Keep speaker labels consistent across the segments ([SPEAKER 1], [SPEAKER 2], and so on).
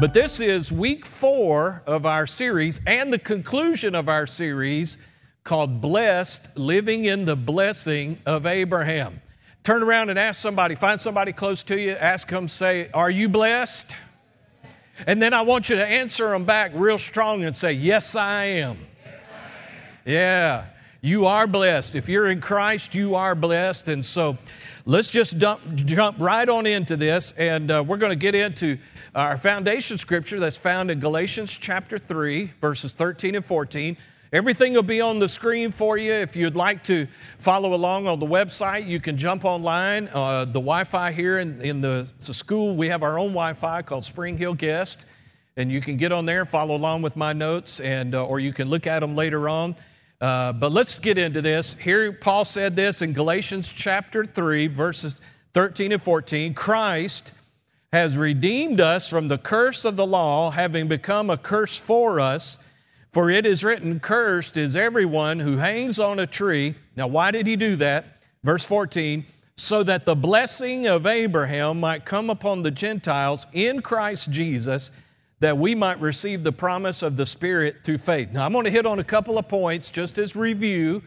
[SPEAKER 1] But this is week four of our series and the conclusion of our series called Blessed Living in the Blessing of Abraham. Turn around and ask somebody, find somebody close to you, ask them, say, Are you blessed? And then I want you to answer them back real strong and say, Yes, I am. Yeah, you are blessed. If you're in Christ, you are blessed. And so let's just dump, jump right on into this, and uh, we're going to get into our foundation scripture that's found in Galatians chapter 3, verses 13 and 14. Everything will be on the screen for you. If you'd like to follow along on the website, you can jump online. Uh, the Wi Fi here in, in the, the school, we have our own Wi Fi called Spring Hill Guest. And you can get on there and follow along with my notes, and, uh, or you can look at them later on. Uh, but let's get into this. Here, Paul said this in Galatians chapter 3, verses 13 and 14 Christ has redeemed us from the curse of the law, having become a curse for us. For it is written, Cursed is everyone who hangs on a tree. Now, why did he do that? Verse 14, so that the blessing of Abraham might come upon the Gentiles in Christ Jesus, that we might receive the promise of the Spirit through faith. Now, I'm going to hit on a couple of points just as review,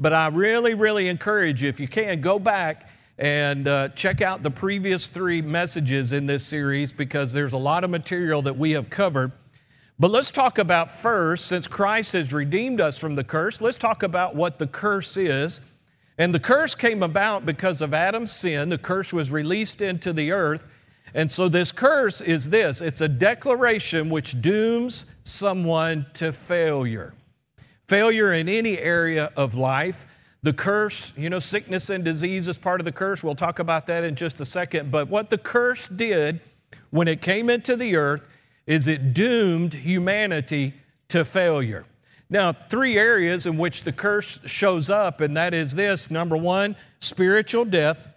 [SPEAKER 1] but I really, really encourage you, if you can, go back and uh, check out the previous three messages in this series because there's a lot of material that we have covered. But let's talk about first, since Christ has redeemed us from the curse, let's talk about what the curse is. And the curse came about because of Adam's sin. The curse was released into the earth. And so this curse is this it's a declaration which dooms someone to failure. Failure in any area of life. The curse, you know, sickness and disease is part of the curse. We'll talk about that in just a second. But what the curse did when it came into the earth is it doomed humanity to failure. Now, three areas in which the curse shows up, and that is this number one, spiritual death.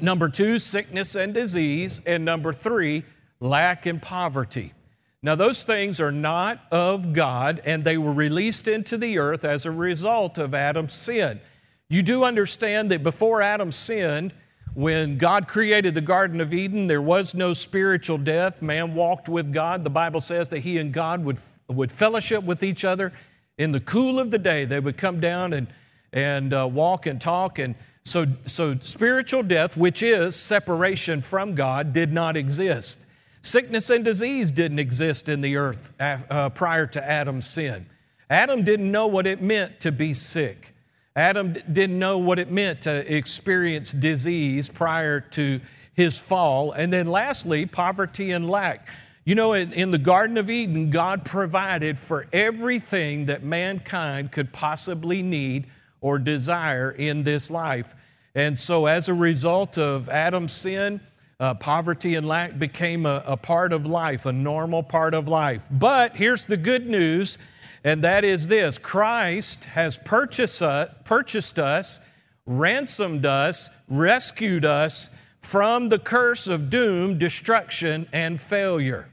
[SPEAKER 1] Number two, sickness and disease. And number three, lack and poverty. Now, those things are not of God, and they were released into the earth as a result of Adam's sin. You do understand that before Adam sinned, when God created the Garden of Eden, there was no spiritual death. Man walked with God. The Bible says that he and God would, would fellowship with each other. In the cool of the day, they would come down and, and uh, walk and talk. And so, so, spiritual death, which is separation from God, did not exist. Sickness and disease didn't exist in the earth uh, prior to Adam's sin. Adam didn't know what it meant to be sick. Adam didn't know what it meant to experience disease prior to his fall. And then lastly, poverty and lack. You know, in, in, the Garden of Eden, God provided for everything that mankind could possibly need or desire in this life. And so, as a result of Adam's sin, uh, poverty and lack became a, a part of life, a normal part of life. But here's the good news, and that is this Christ has purchased us, purchased us ransomed us, rescued us from the curse of doom, destruction, and failure.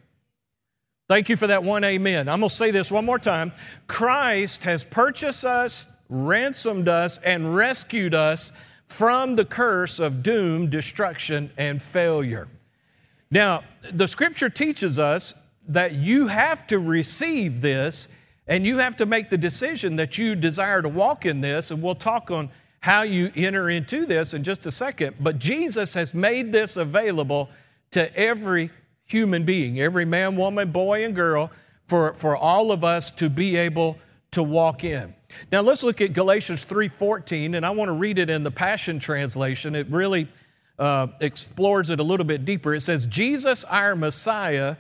[SPEAKER 1] Thank you for that one amen. I'm going to say this one more time. Christ has purchased us, ransomed us, and rescued us from the curse of doom, destruction, and failure. Now, the scripture teaches us that you have to receive this and you have to make the decision that you desire to walk in this, and we'll talk on how you enter into this in just a second. But Jesus has made this available to every human being, every man, woman, boy, and girl, for, for all of us to be able to walk in. Now let's look at Galatians 3:14, and I want to read it in the Passion Translation. It really uh, explores it a little bit deeper. It says, "Jesus, our Messiah,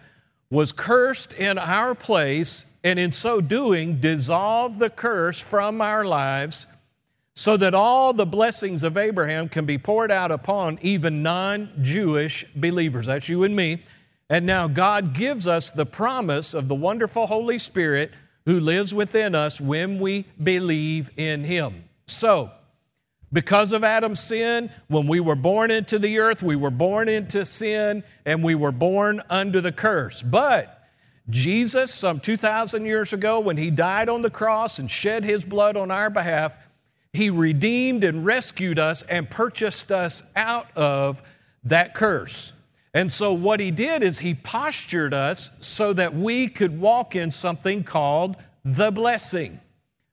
[SPEAKER 1] was cursed in our place, and in so doing, dissolved the curse from our lives." So that all the blessings of Abraham can be poured out upon even non Jewish believers. That's you and me. And now God gives us the promise of the wonderful Holy Spirit who lives within us when we believe in Him. So, because of Adam's sin, when we were born into the earth, we were born into sin and we were born under the curse. But Jesus, some 2,000 years ago, when He died on the cross and shed His blood on our behalf, He redeemed and rescued us and purchased us out of that curse. And so, what He did is He postured us so that we could walk in something called the blessing.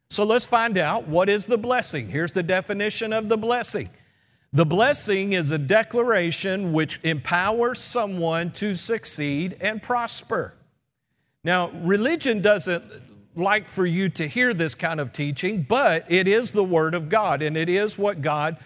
[SPEAKER 1] So let's find out what is the blessing. Here's the definition of the blessing. The blessing is a declaration which empowers someone to succeed and prosper. Now, religion doesn't like for you to hear this kind of teaching, but it is the Word of God, and it is what God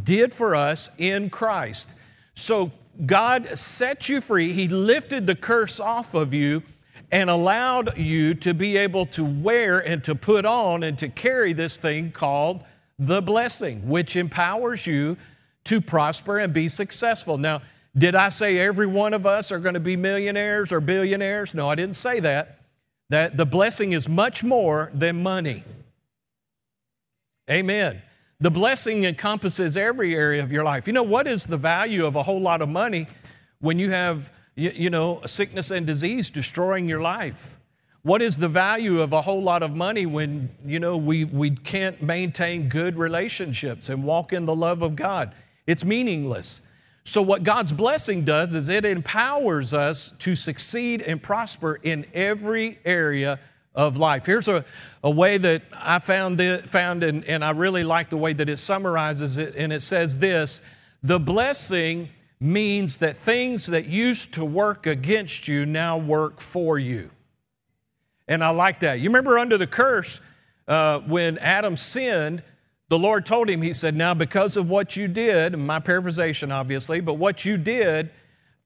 [SPEAKER 1] did for us in Christ. So, God set you free. He lifted the curse off of you and allowed you to be able to wear and to put on and to carry this thing called the blessing, which empowers you to prosper and be successful. Now, did I say every one of us are going to be millionaires or billionaires? No, I didn't say that. That the blessing is much more than money. Amen. The blessing encompasses every area of your life. You know, what is the value of a whole lot of money when you have you, know, sickness and disease destroying your life? What is the value of a whole lot of money when, you know, we, we can't maintain good relationships and walk in the love of God? It's meaningless. So, what God's blessing does is it empowers us to succeed and prosper in every area of life. Here's a, a way that I found, it, found and, and I really like the way that it summarizes it, and it says this The blessing means that things that used to work against you now work for you. And I like that. You remember under the curse, uh, when Adam sinned, the Lord told him, He said, Now, because of what you did, my paraphrasation obviously, but what you did,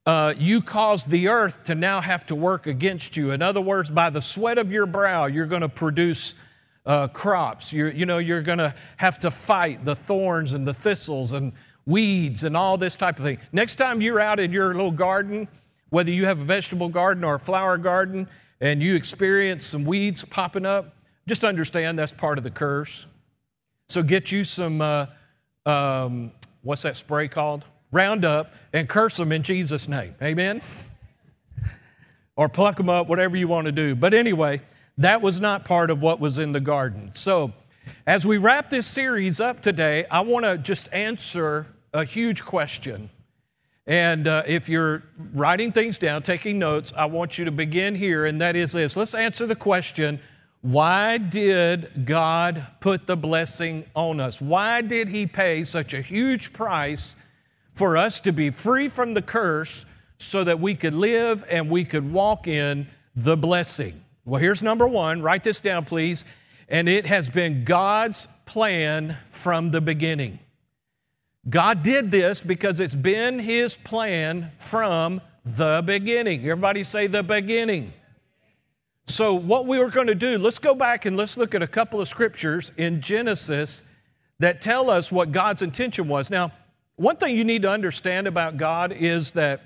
[SPEAKER 1] uh, you caused the earth to now have to work against you. In other words, by the sweat of your brow, you're going to produce uh, crops. You're, you know, you're going to have to fight the thorns and the thistles and weeds and all this type of thing. Next time you're out in your little garden, whether you have a vegetable garden or a flower garden, and you experience some weeds popping up, just understand that's part of the curse. So get you some, uh, um, what's that spray called? Roundup and curse them in Jesus' name. Amen? or pluck them up, whatever you want to do. But anyway, that was not part of what was in the garden. So, as we wrap this series up today, I want to just answer a huge question. And uh, if you're writing things down, taking notes, I want you to begin here, and that is this. Let's answer the question why did God put the blessing on us? Why did He pay such a huge price for us to be free from the curse so that we could live and we could walk in the blessing? Well, here's number one. Write this down, please. And it has been God's plan from the beginning. God did this because it's been His plan from the beginning. Everybody say the beginning. So, what we were going to do, let's go back and let's look at a couple of scriptures in Genesis that tell us what God's intention was. Now, one thing you need to understand about God is that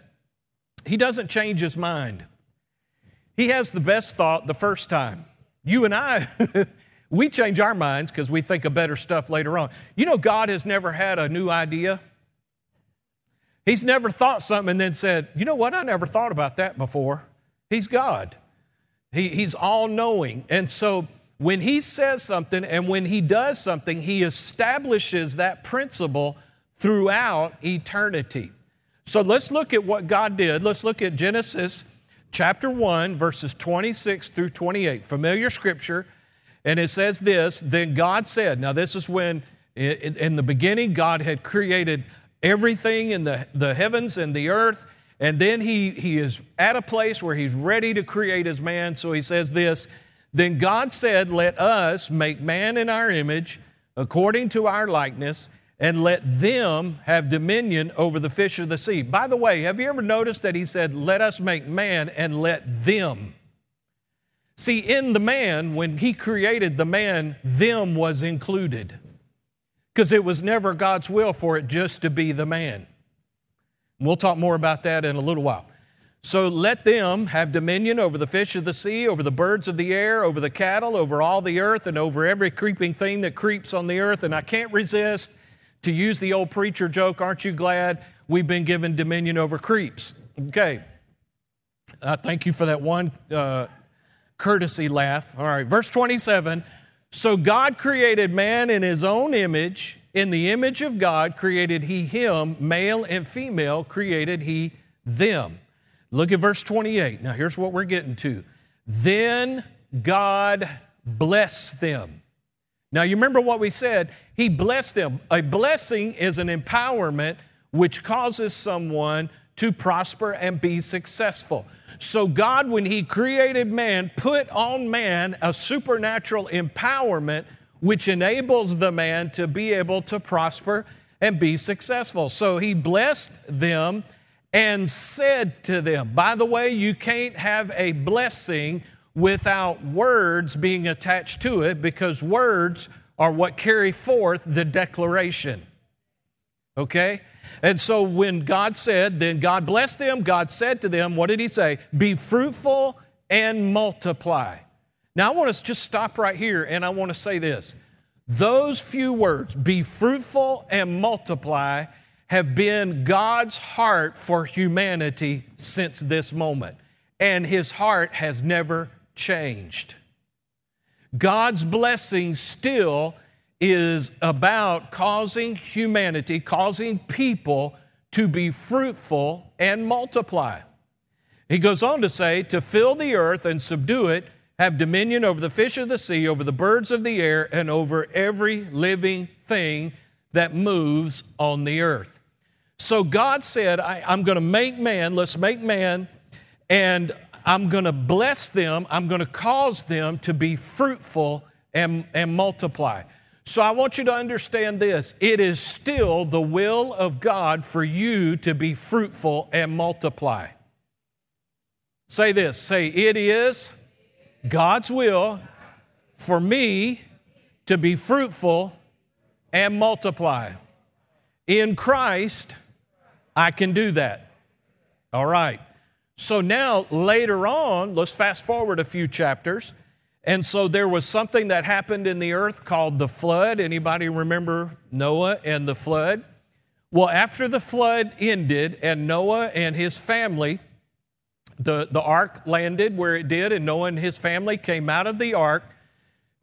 [SPEAKER 1] He doesn't change His mind. He has the best thought the first time. You and I, We change our minds because we think of better stuff later on. You know, God has never had a new idea. He's never thought something and then said, you know what, I never thought about that before. He's God, he, He's all knowing. And so when He says something and when He does something, He establishes that principle throughout eternity. So let's look at what God did. Let's look at Genesis chapter 1, verses 26 through 28. Familiar scripture. And it says this Then God said, now this is when in the beginning God had created everything in the, the heavens and the earth. And then he, he is at a place where he's ready to create his man. So he says this Then God said, Let us make man in our image, according to our likeness, and let them have dominion over the fish of the sea. By the way, have you ever noticed that he said, Let us make man and let them? See, in the man, when he created the man, them was included. Because it was never God's will for it just to be the man. We'll talk more about that in a little while. So let them have dominion over the fish of the sea, over the birds of the air, over the cattle, over all the earth, and over every creeping thing that creeps on the earth. And I can't resist to use the old preacher joke, aren't you glad we've been given dominion over creeps? Okay. Uh, thank you for that one uh, courtesy laugh. All right, verse 27. So God created man in his own image. In the image of God created he him, male and female created he them. Look at verse 28. Now, here's what we're getting to. Then God blessed them. Now, you remember what we said? He blessed them. A blessing is an empowerment which causes someone to prosper and be successful. So, God, when He created man, put on man a supernatural empowerment which enables the man to be able to prosper and be successful. So, He blessed them and said to them, By the way, you can't have a blessing without words being attached to it because words are what carry forth the declaration. Okay? And so when God said, then God blessed them, God said to them, what did He say? Be fruitful and multiply. Now I want to just stop right here and I want to say this. Those few words, be fruitful and multiply, have been God's heart for humanity since this moment. And His heart has never changed. God's blessing still is about causing humanity, causing people to be fruitful and multiply. He goes on to say, to fill the earth and subdue it, have dominion over the fish of the sea, over the birds of the air, and over every living thing that moves on the earth. So God said, I, am going to make man, let's make man, and I'm going to bless them, I'm going to cause them to be fruitful and, and multiply. So I want you to understand this it is still the will of God for you to be fruitful and multiply. Say this say, it is God's will for me to be fruitful and multiply. In Christ, I can do that. All right. So now, later on, let's fast forward a few chapters. And so there was something that happened in the earth called the flood. Anybody remember Noah and the flood? Well, after the flood ended and Noah and his family, the, the ark landed where it did, and Noah and his family came out of the ark.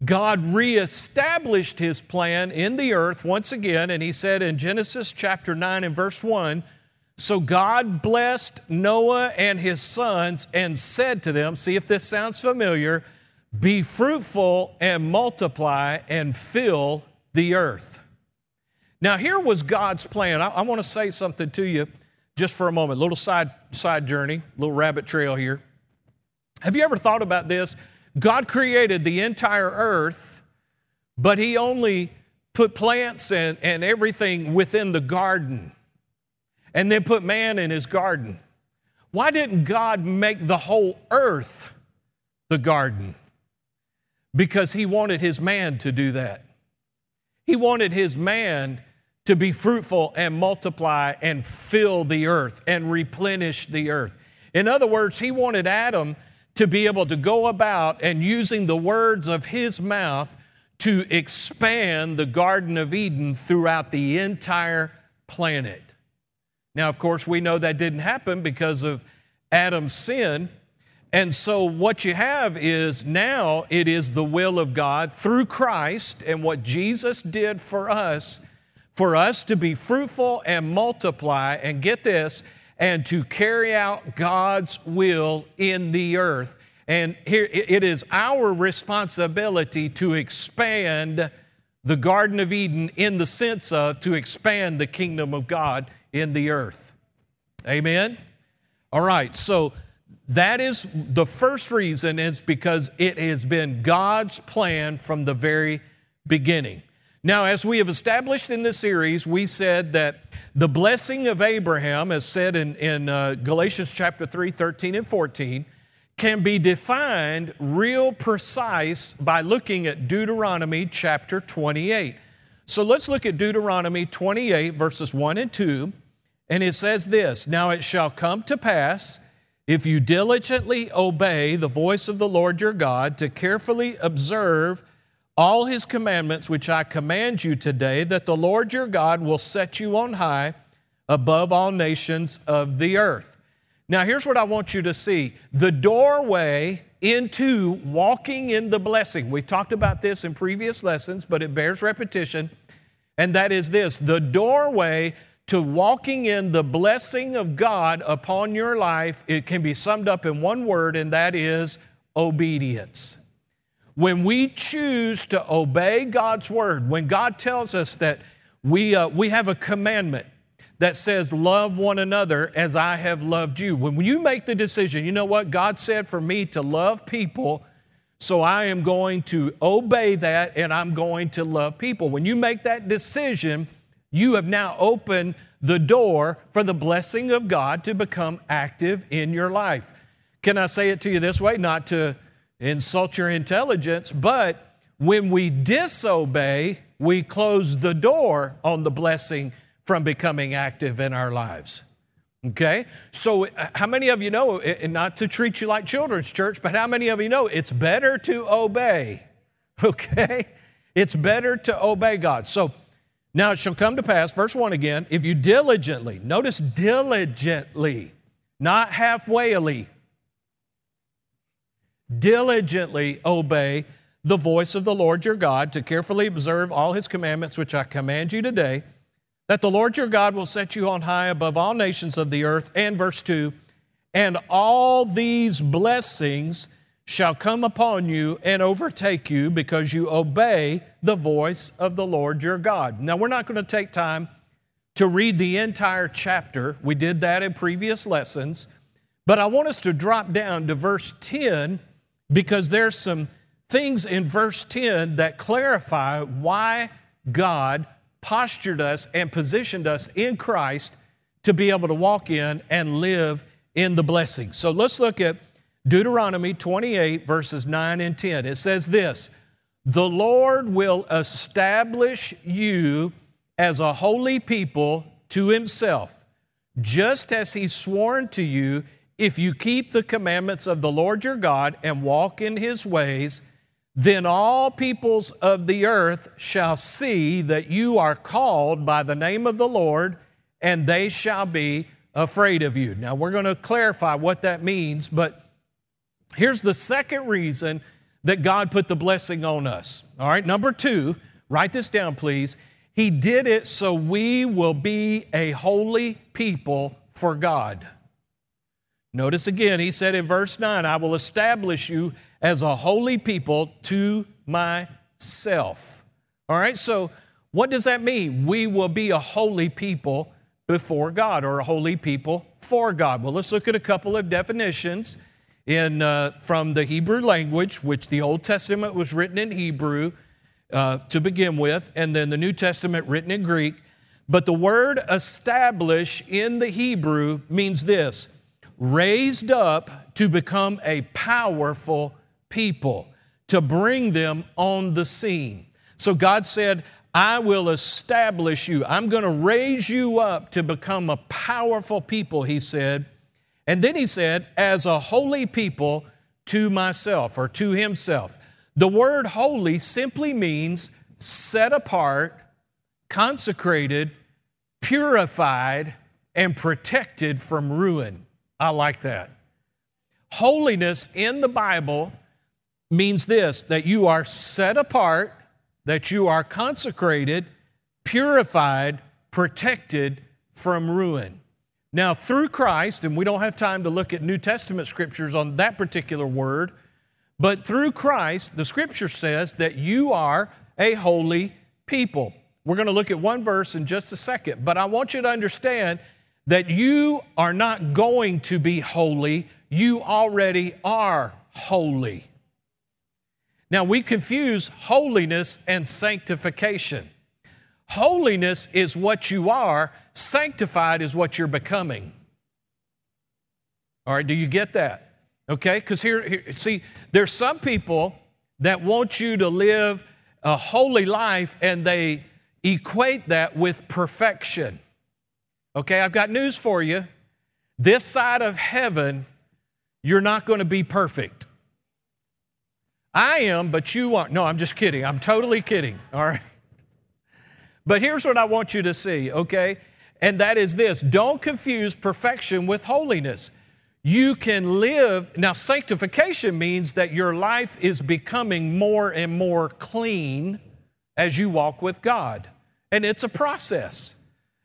[SPEAKER 1] God reestablished his plan in the earth once again, and he said in Genesis chapter 9 and verse 1 So God blessed Noah and his sons and said to them, See if this sounds familiar be fruitful and multiply and fill the earth. Now, here was God's plan. I, I want to say something to you just for a moment, a little side, side journey, little rabbit trail here. Have you ever thought about this? God created the entire earth, but He only put plants and, and everything within the garden and then put man in His garden. Why didn't God make the whole earth the garden? because he wanted his man to do that. He wanted his man to be fruitful and multiply and fill the earth and replenish the earth. In other words, he wanted Adam to be able to go about and using the words of his mouth to expand the Garden of Eden throughout the entire planet. Now, of course, we know that didn't happen because of Adam's sin. And so, what you have is now it is the will of God through Christ and what Jesus did for us, for us to be fruitful and multiply, and get this, and to carry out God's will in the earth. And here it is our responsibility to expand the Garden of Eden in the sense of to expand the kingdom of God in the earth. Amen? All right, so that is the first reason is because it has been God's plan from the very beginning. Now, as we have established in this series, we said that the blessing of Abraham, as said in, in uh, Galatians chapter 3, 13 and 14, can be defined real precise by looking at Deuteronomy chapter 28. So let's look at Deuteronomy 28, verses 1 and 2. And it says this Now it shall come to pass if you diligently obey the voice of the Lord your God to carefully observe all his commandments which I command you today, that the Lord your God will set you on high above all nations of the earth. Now, here's what I want you to see the doorway into walking in the blessing. we've talked about this in previous lessons, but it bears repetition. And that is this the doorway to walking in the blessing of God upon your life, it can be summed up in one word, and that is obedience. When we choose to obey God's word, when God tells us that we, uh, we have a commandment that says, Love one another as I have loved you, when you make the decision, you know what? God said for me to love people, so I am going to obey that and I'm going to love people. When you make that decision, you have now opened the door for the blessing of God to become active in your life. Can I say it to you this way? Not to insult your intelligence, but when we disobey, we close the door on the blessing from becoming active in our lives. Okay? So, uh, how many of you know, not to treat you like children's church, but how many of you know it's better to obey? Okay? It's better to obey God. So, now it shall come to pass, verse 1 again, if you diligently, notice diligently, not halfwayly, diligently obey the voice of the Lord your God to carefully observe all his commandments which I command you today, that the Lord your God will set you on high above all nations of the earth. And verse 2 and all these blessings shall come upon you and overtake you because you obey the voice of the Lord your God. Now, we're not going to take time to read the entire chapter. We did that in previous lessons. But I want us to drop down to verse 10 because there's some things in verse 10 that clarify why God postured us and positioned us in Christ to be able to walk in and live in the blessing. So let's look at Deuteronomy 28, verses 9 and 10. It says this The Lord will establish you as a holy people to himself, just as he sworn to you, if you keep the commandments of the Lord your God and walk in his ways. Then all peoples of the earth shall see that you are called by the name of the Lord, and they shall be afraid of you. Now, we're going to clarify what that means, but Here's the second reason that God put the blessing on us. All right, number two, write this down, please. He did it so we will be a holy people for God. Notice again, he said in verse 9, I will establish you as a holy people to myself. All right, so what does that mean? We will be a holy people before God or a holy people for God. Well, let's look at a couple of definitions in, uh, from the Hebrew language, which the Old Testament was written in Hebrew uh, to begin with, and then the New Testament written in Greek. But the word establish in the Hebrew means this raised up to become a powerful people, to bring them on the scene. So God said, I will establish you. I'm going to raise you up to become a powerful people, He said and then he said, as a holy people to myself or to himself. The word holy simply means set apart, consecrated, purified, and protected from ruin. I like that. Holiness in the Bible means this that you are set apart, that you are consecrated, purified, protected from ruin. Now, through Christ, and we don't have time to look at New Testament scriptures on that particular word, but through Christ, the scripture says that you are a holy people. We're going to look at one verse in just a second, but I want you to understand that you are not going to be holy, you already are holy. Now, we confuse holiness and sanctification. Holiness is what you are, Sanctified is what you're becoming. All right, do you get that? Okay, because here, here, see, there's some people that want you to live a holy life and they equate that with perfection. Okay, I've got news for you. This side of heaven, You're not going to be perfect. I am, but you aren't. No, I'm just kidding. I'm totally kidding. All right. But here's what I want you to see, okay? And that is this don't confuse perfection with holiness. You can live, now, sanctification means that your life is becoming more and more clean as you walk with God. And it's a process.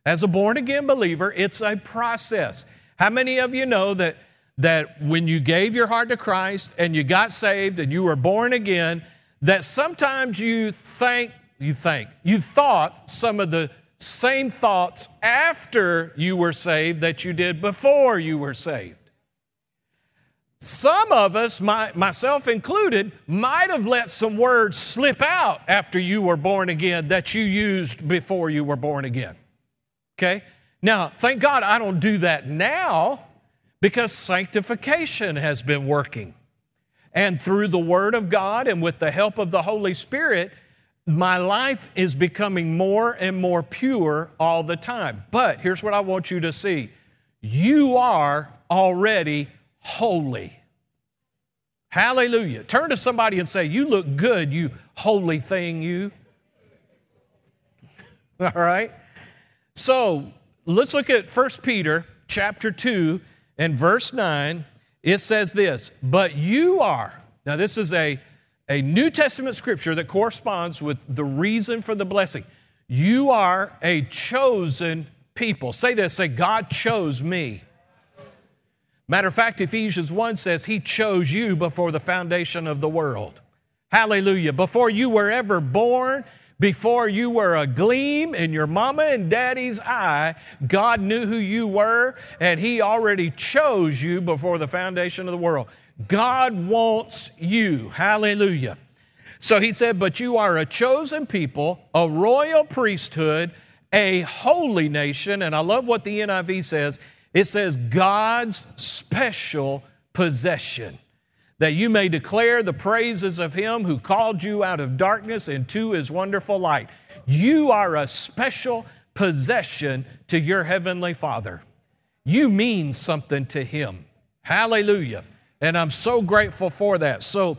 [SPEAKER 1] As a born again believer, it's a process. How many of you know that, that when you gave your heart to Christ and you got saved and you were born again, that sometimes you think, you think, you thought some of the same thoughts after you were saved that you did before you were saved? Some of us, my, myself included, might have let some words slip out after you were born again that you used before you were born again. Okay? Now, thank God I don't do that now because sanctification has been working. And through the Word of God and with the help of the Holy Spirit, my life is becoming more and more pure all the time. But here's what I want you to see you are already holy. Hallelujah. Turn to somebody and say, You look good, you holy thing, you. All right? So let's look at 1 Peter chapter 2 and verse 9. It says this, but you are. Now, this is a, a New Testament scripture that corresponds with the reason for the blessing. You are a chosen people. Say this, say, God chose me. Matter of fact, Ephesians 1 says He chose you before the foundation of the world. Hallelujah. Before you were ever born, before you were a gleam in your mama and daddy's eye, God knew who you were and He already chose you before the foundation of the world. God wants you. Hallelujah. So He said, But you are a chosen people, a royal priesthood, a holy nation. And I love what the NIV says it says, God's special possession, that you may declare the praises of Him who called you out of darkness into His wonderful light. You are a special possession to your Heavenly Father. You mean something to Him. Hallelujah. And I'm so grateful for that. So,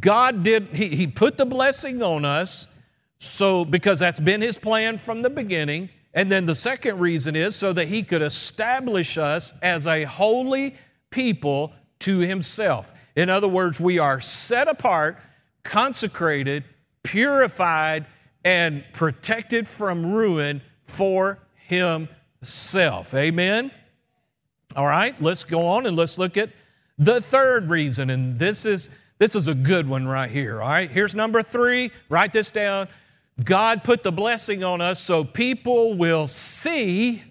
[SPEAKER 1] God did, He, he put the blessing on us, so because that's been His plan from the beginning. And then the second reason is so that he could establish us as a holy people to himself. In other words, we are set apart, consecrated, purified, and protected from ruin for himself. Amen? All right, let's go on and let's look at the third reason. And this is this is a good one right here. All right, here's number three. Write this down. God put the blessing on us so people will see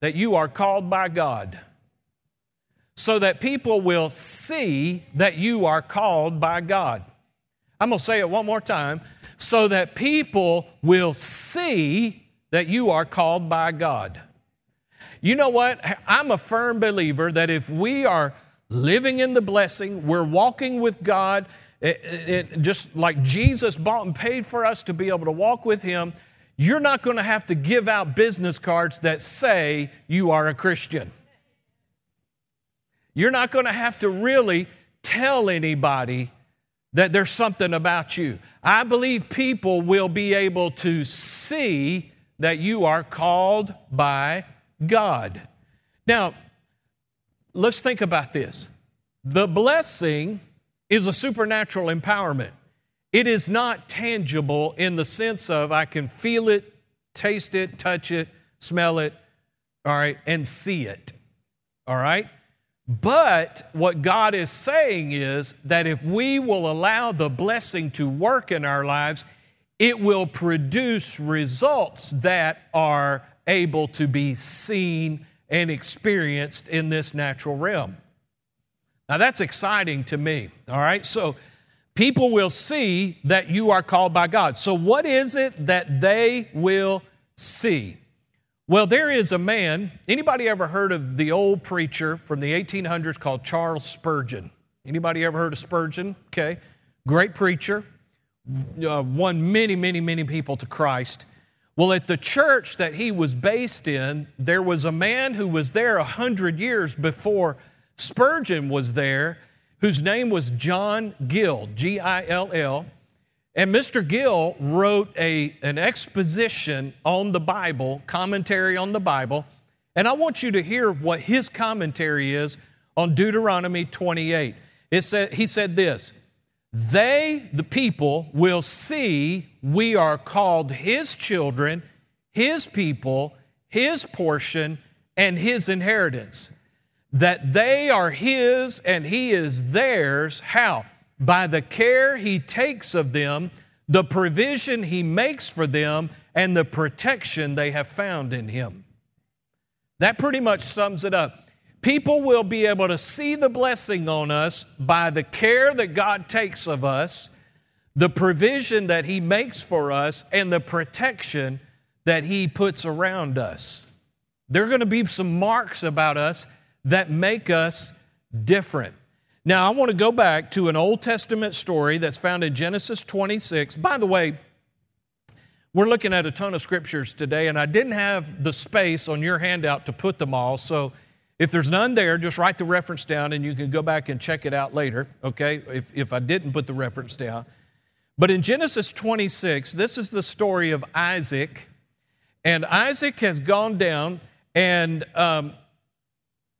[SPEAKER 1] that you are called by God. So that people will see that you are called by God. I'm going to say it one more time. So that people will see that you are called by God. You know what? I'm a firm believer that if we are living in the blessing, we're walking with God, it, it, just like Jesus bought and paid for us to be able to walk with Him, you're not going to have to give out business cards that say you are a Christian. You're not going to have to really tell anybody that there's something about you. I believe people will be able to see that you are called by God. Now, let's think about this. The blessing is a supernatural empowerment. It is not tangible in the sense of I can feel it, taste it, touch it, smell it, all right, and see it, all right? But what God is saying is that if we will allow the blessing to work in our lives, it will produce results that are able to be seen and experienced in this natural realm. Now that's exciting to me, all right? So people will see that you are called by God. So what is it that they will see? Well, there is a man, anybody ever heard of the old preacher from the 1800s called Charles Spurgeon? Anybody ever heard of Spurgeon? Okay. Great preacher, uh, won many, many, many people to Christ. Well, at the church that he was based in, there was a man who was there a hundred years before Spurgeon was there, whose name was John Gill, G I L L. And Mr. Gill wrote a, an exposition on the Bible, commentary on the Bible. And I want you to hear what his commentary is on Deuteronomy 28. It said, he said this They, the people, will see we are called his children, his people, his portion, and his inheritance. That they are his and he is theirs. How? By the care he takes of them, the provision he makes for them, and the protection they have found in him. That pretty much sums it up. People will be able to see the blessing on us by the care that God takes of us, the provision that He makes for us, and the protection that He puts around us. There are going to be some marks about us that make us different. Now, I want to go back to an Old Testament story that's found in Genesis 26. By the way, we're looking at a ton of scriptures today, and I didn't have the space on your handout to put them all. So if there's none there, just write the reference down and you can go back and check it out later, okay? If, if I didn't put the reference down. But in Genesis 26, this is the story of Isaac. And Isaac has gone down and um,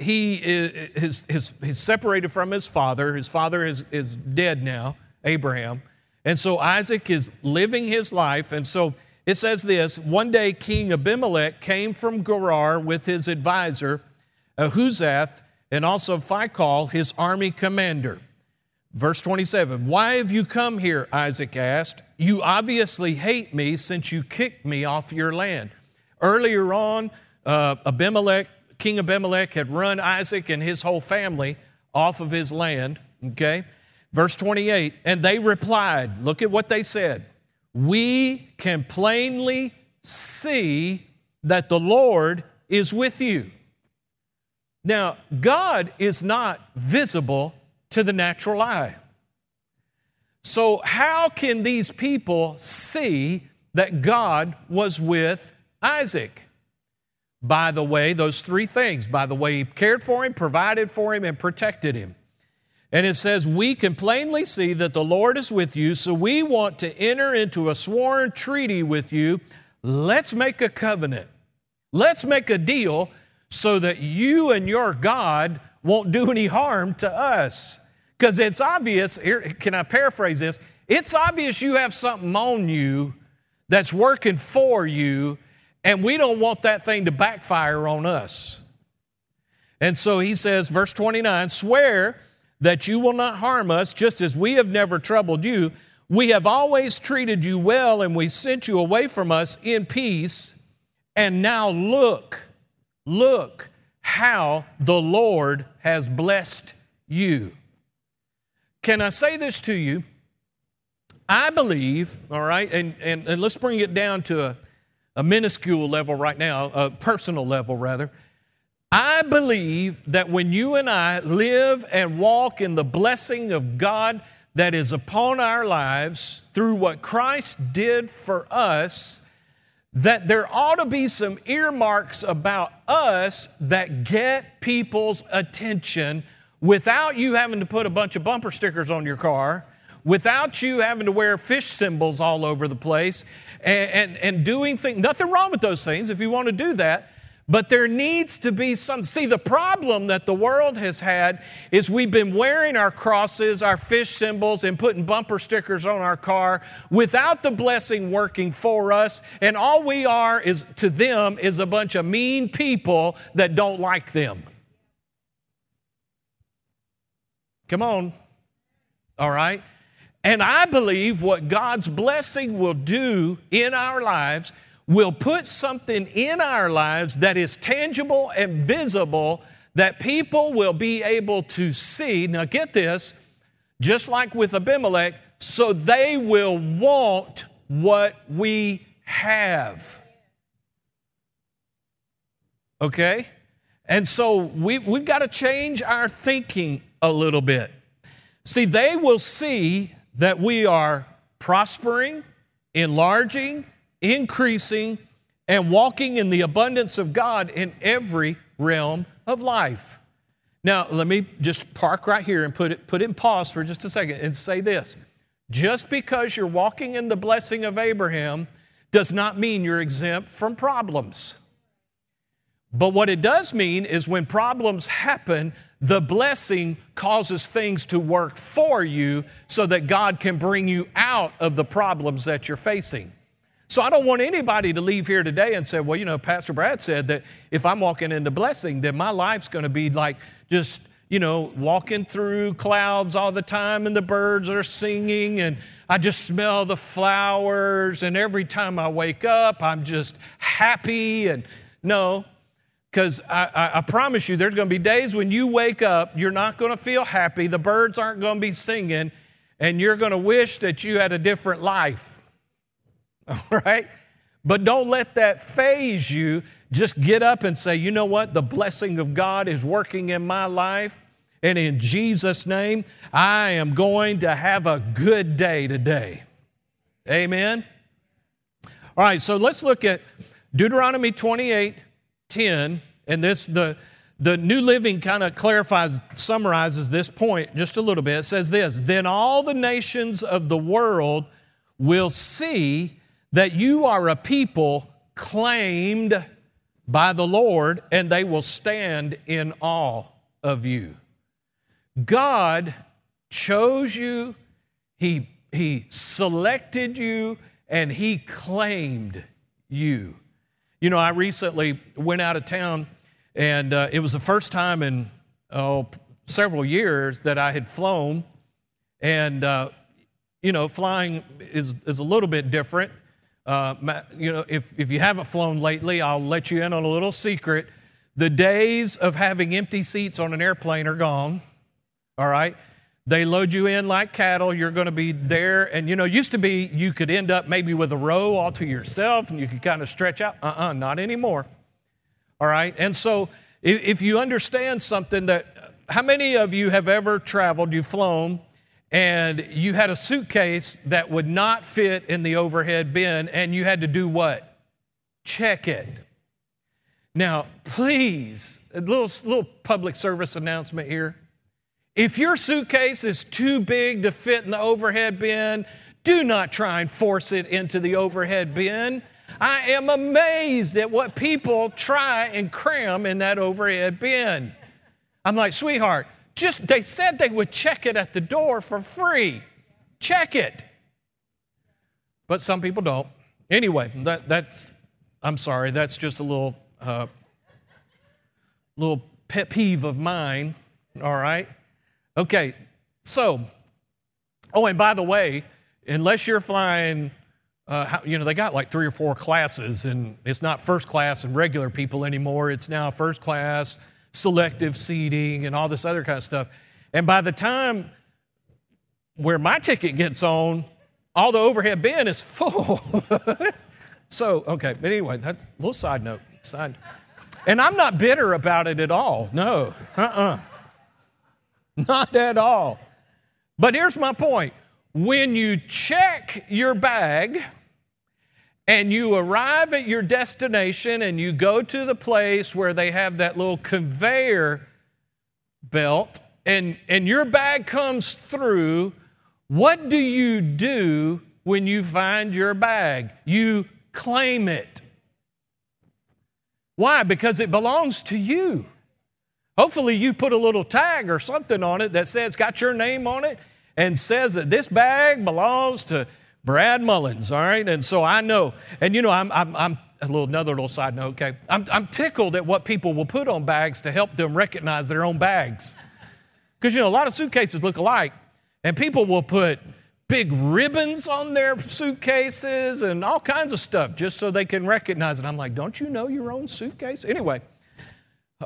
[SPEAKER 1] he is his, he's separated from his father. His father is, is dead now, Abraham. And so Isaac is living his life. And so it says this one day King Abimelech came from Gerar with his advisor Ahuzath, and also Phicol, his army commander. Verse 27 Why have you come here? Isaac asked. You obviously hate me since you kicked me off your land. Earlier on, uh, Abimelech, King Abimelech, had run Isaac and his whole family off of his land. Okay? Verse 28 And they replied, Look at what they said. We can plainly see that the Lord is with you. Now, God is not visible to the natural eye. So, how can these people see that God was with Isaac? By the way, those three things by the way he cared for him, provided for him, and protected him. And it says, We can plainly see that the Lord is with you, so we want to enter into a sworn treaty with you. Let's make a covenant. Let's make a deal so that you and your God won't do any harm to us. Because it's obvious, here, can I paraphrase this? It's obvious you have something on you that's working for you, and we don't want that thing to backfire on us. And so he says, verse 29 swear that you will not harm us, just as we have never troubled you. We have always treated you well, and we sent you away from us in peace. And now look, Look how the Lord has blessed you. Can I say this to you? I believe, all right, and, and, and let's bring it down to a, a minuscule level right now, a personal level rather. I believe that when you and I live and walk in the blessing of God that is upon our lives through what Christ did for us, that there ought to be some earmarks about us that get people's attention without you having to put a bunch of bumper stickers on your car, without you having to wear fish symbols all over the place, and, and, and doing things. Nothing wrong with those things if you want to do that. But there needs to be some. See, the problem that the world has had is we've been wearing our crosses, our fish symbols, and putting bumper stickers on our car without the blessing working for us. And all we are is to them is a bunch of mean people that don't like them. Come on. All right? And I believe what God's blessing will do in our lives will put something in our lives that is tangible and visible that people will be able to see. Now, get this, just like with Abimelech, so they will want what we have. Okay? And so we, we've got to change our thinking a little bit. See, they will see that we are prospering, enlarging, increasing, and walking in the abundance of God in every realm of life. Now, let me just park right here and put it, put it in pause for just a second and say this. Just because you're walking in the blessing of Abraham does not mean you're exempt from problems. But what it does mean is when problems happen, the blessing causes things to work for you so that God can bring you out of the problems that you're facing. So I don't want anybody to leave here today and say, well, you know, Pastor Brad said that if I'm walking into blessing, then my life's going to be like just, you know, walking through clouds all the time and the birds are singing and I just smell the flowers and every time I wake up, I'm just happy. And no, because I, I, I, promise you, there's going to be days when you wake up, you're not going to feel happy, the birds aren't going to be singing, and you're going to wish that you had a different life. All right? But don't let that faze you. Just get up and say, you know what? The blessing of God is working in my life. And in Jesus' name, I am going to have a good day today. Amen. All right, so let's look at Deuteronomy 28 10, and this, the, the New Living kind of clarifies, summarizes this point just a little bit. It says this Then all the nations of the world will see that you are a people claimed by the Lord, and they will stand in awe of you. God chose you, He, he selected you, and He claimed you. You know, I recently went out of town, and uh, it was the first time in oh, several years that I had flown. And, uh, you know, flying is, is a little bit different. Uh, you know, if, if you haven't flown lately, I'll let you in on a little secret. The days of having empty seats on an airplane are gone, all right? They load you in like cattle. You're going to be there. And you know, used to be you could end up maybe with a row all to yourself and you could kind of stretch out. Uh uh-uh, uh not anymore. All right. And so if, you understand something that, how many of you have ever traveled, you've flown, and you had a suitcase that would not fit in the overhead bin and you had to do what? Check it. Now, please, a little, little public service announcement here. If your suitcase is too big to fit in the overhead bin, do not try and force it into the overhead bin. I am amazed at what people try and cram in that overhead bin. I'm like, sweetheart, just they said they would check it at the door for free. Check it. But some people don't. Anyway, that, that's I'm sorry, that's just a little uh, little pet peeve of mine. All right. Okay, so, oh, and by the way, unless you're flying, uh, you know, they got like three or four classes, and it's not first class and regular people anymore. It's now first class, selective seating, and all this other kind of stuff. And by the time where my ticket gets on, all the overhead bin is full. so, okay, but anyway, that's a little side note. Side. And I'm not bitter about it at all. No, uh uh-uh. uh Not at all. But here's my point when you check your bag and you arrive at your destination and you go to the place where they have that little conveyor belt and, and your bag comes through, what do you do when you find your bag? You claim it. Why? Because it belongs to you. Hopefully, you put a little tag or something on it that says, got your name on it, and says that this bag belongs to Brad Mullins, all right? And so I know, and you know, I'm, I'm, I'm a little, another little side note, okay? I'm, I'm tickled at what people will put on bags to help them recognize their own bags. Because, you know, a lot of suitcases look alike, and people will put big ribbons on their suitcases and all kinds of stuff just so they can recognize it. I'm like, don't you know your own suitcase? Anyway,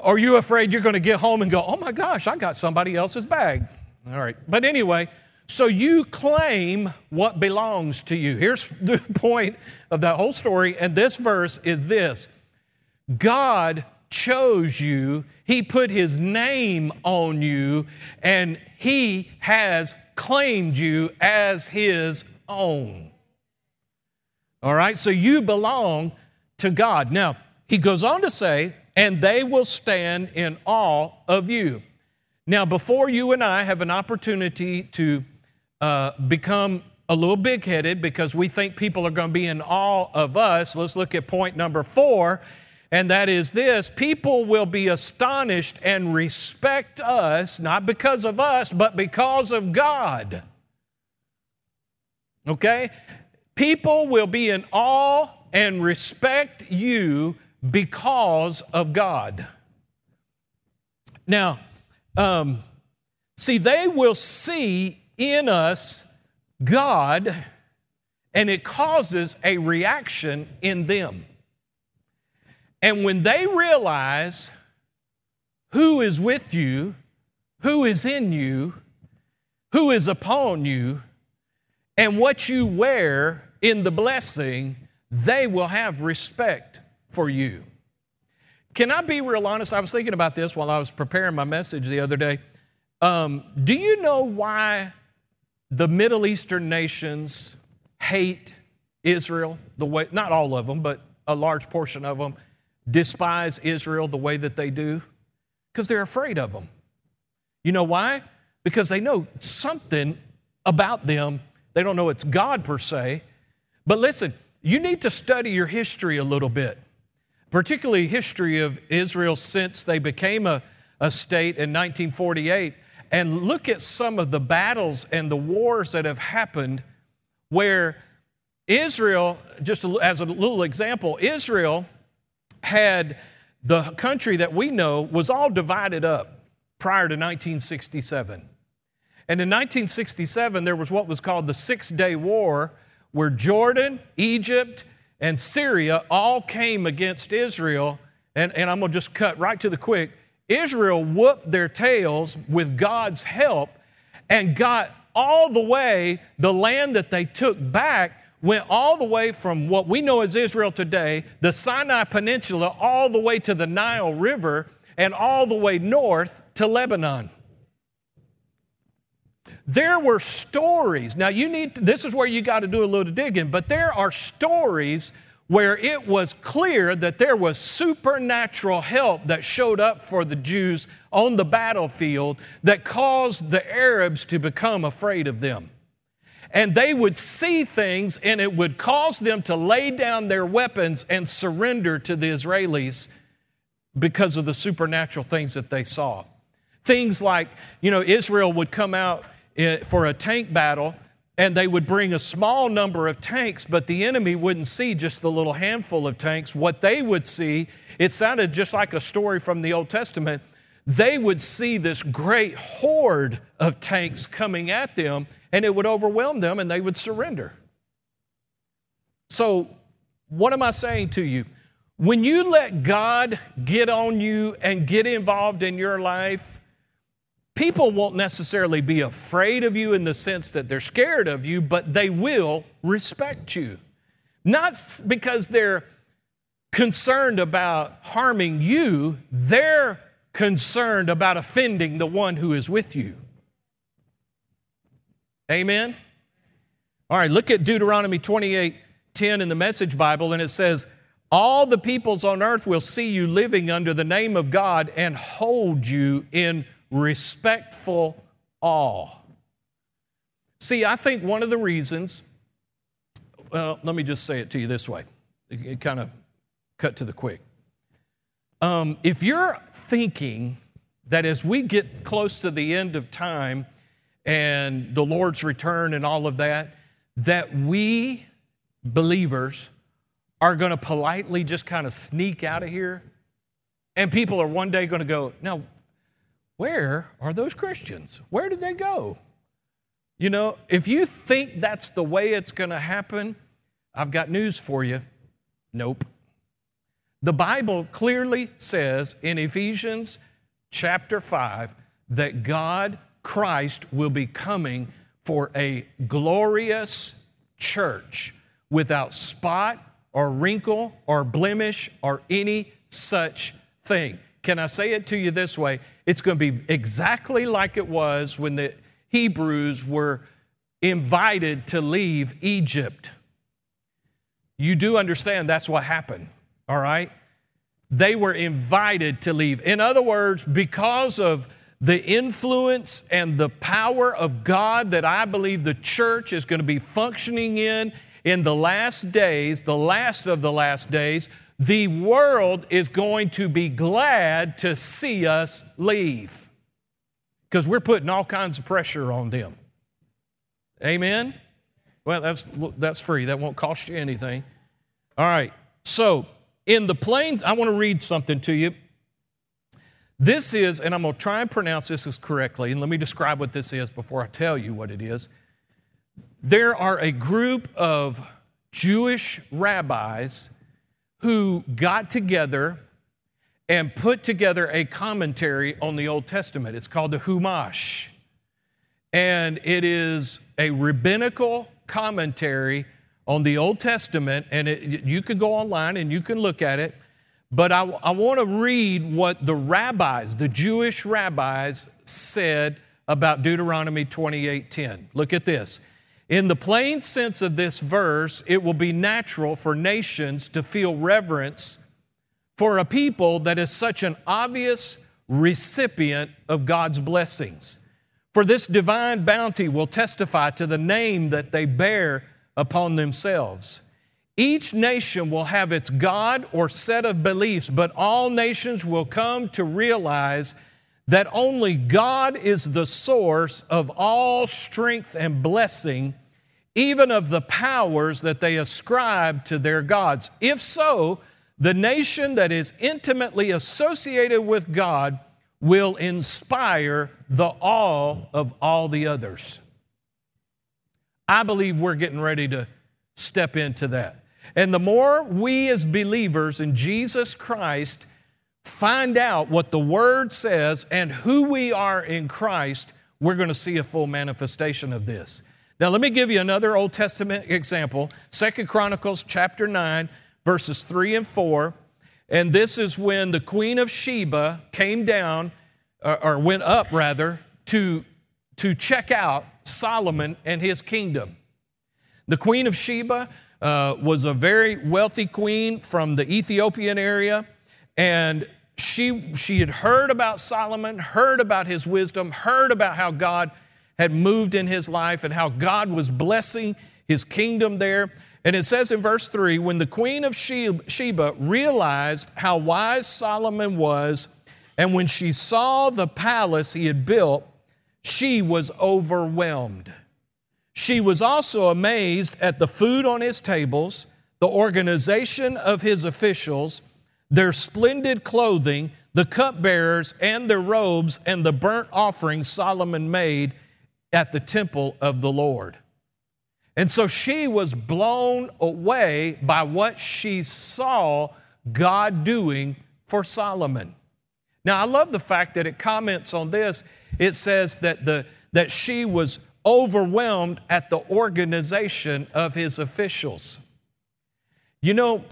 [SPEAKER 1] are you afraid you're going to get home and go, oh my gosh, I got somebody else's bag? All right. But anyway, so you claim what belongs to you. Here's the point of that whole story, and this verse is this God chose you, He put His name on you, and He has claimed you as His own. All right, so you belong to God. Now, He goes on to say, and they will stand in awe of you. Now, before you and I have an opportunity to uh, become a little big headed because we think people are going to be in awe of us, let's look at point number four, and that is this people will be astonished and respect us, not because of us, but because of God. Okay? People will be in awe and respect you because of God. Now, um, see, they will see in us God, and it causes a reaction in them. And when they realize who is with you, who is in you, who is upon you, and what you wear in the blessing, they will have respect for you. Can I be real honest? I was thinking about this while I was preparing my message the other day. Um, do you know why the Middle Eastern nations hate Israel the way, not all of them, but a large portion of them despise Israel the way that they do? Because they're afraid of them. You know why? Because they know something about them. They don't know it's God per se. But listen, you need to study your history a little bit, particularly history of Israel since they became a, a state in 1948 and look at some of the battles and the wars that have happened where Israel, just as a little example, Israel had the country that we know was all divided up prior to 1967. And in 1967, there was what was called the Six Day War, where Jordan, Egypt, and Syria all came against Israel. And, and I'm going to just cut right to the quick Israel whooped their tails with God's help and got all the way, the land that they took back went all the way from what we know as Israel today, the Sinai Peninsula, all the way to the Nile River, and all the way north to Lebanon. There were stories. Now, you need, to, this is where you got to do a little digging, but there are stories where it was clear that there was supernatural help that showed up for the Jews on the battlefield that caused the Arabs to become afraid of them. And they would see things and it would cause them to lay down their weapons and surrender to the Israelis because of the supernatural things that they saw. Things like, you know, Israel would come out eh, for a tank battle and they would bring a small number of tanks, but the enemy wouldn't see just the little handful of tanks. What they would see, it sounded just like a story from the Old Testament. They would see this great horde of tanks coming at them, and it would overwhelm them, and they would surrender. So, what am I saying to you? When you let God get on you and get involved in your life, people won't necessarily be afraid of you in the sense that they're scared of you, but they will respect you. Not because they're concerned about harming you, they're concerned about offending the one who is with you. Amen? All right, look at Deuteronomy 28 10 in the Message Bible, and it says, All the peoples on earth will see you living under the name of God and hold you in respectful awe. See, I think one of the reasons, well, let me just say it to you this way. It, kind of cut to the quick. Um, if you're thinking that as we get close to the end of time and the Lord's return and all of that, that we believers are going to politely just kind of sneak out of here and people are one day going to go, no, where are those Christians? Where did they go? You know, if you think that's the way it's going to happen, I've got news for you. Nope. The Bible clearly says in Ephesians chapter 5 that God, Christ, will be coming for a glorious church without spot or wrinkle or blemish or any such thing. Can I say it to you this way? It's going to be exactly like it was when the Hebrews were invited to leave Egypt. You do understand that's what happened, all right? They were invited to leave. In other words, because of the influence and the power of God that I believe the church is going to be functioning in in the last days, the last of the last days, the world is going to be glad to see us leave because we're putting all kinds of pressure on them. Amen? Well, that's, that's free. That won't cost you anything. All right. So, in the plain, I want to read something to you. This is, and I'm going to try and pronounce this as correctly, and let me describe what this is before I tell you what it is. There are a group of Jewish rabbis who got together and put together a commentary on the Old Testament. It's called the Humash. And it is a rabbinical commentary on the Old Testament. And it, you can go online and you can look at it. But I, I want to read what the rabbis, the Jewish rabbis, said about Deuteronomy 28:10. Look at this. In the plain sense of this verse, it will be natural for nations to feel reverence for a people that is such an obvious recipient of God's blessings. For this divine bounty will testify to the name that they bear upon themselves. Each nation will have its God or set of beliefs, but all nations will come to realize that only God is the source of all strength and blessing, even of the powers that they ascribe to their gods. If so, the nation that is intimately associated with God will inspire the awe of all the others. I believe we're getting ready to step into that. And the more we as believers in Jesus Christ find out what the Word says and who we are in Christ, we're going to see a full manifestation of this. Now, let me give you another Old Testament example Second Chronicles chapter 9, verses 3 and 4. And this is when the Queen of Sheba came down, or went up rather, to, to check out Solomon and his kingdom. The Queen of Sheba uh, was a very wealthy queen from the Ethiopian area, and she, she had heard about Solomon, heard about his wisdom, heard about how God had moved in his life and how God was blessing his kingdom there. And it says in verse 3 when the queen of Sheba realized how wise Solomon was, and when she saw the palace he had built, she was overwhelmed. She was also amazed at the food on his tables, the organization of his officials, their splendid clothing, the cupbearers and their robes, and the burnt offerings Solomon made at the temple of the Lord. And so she was blown away by what she saw God doing for Solomon. Now, I love the fact that it comments on this. It says that, the, that she was overwhelmed at the organization of his officials. You know,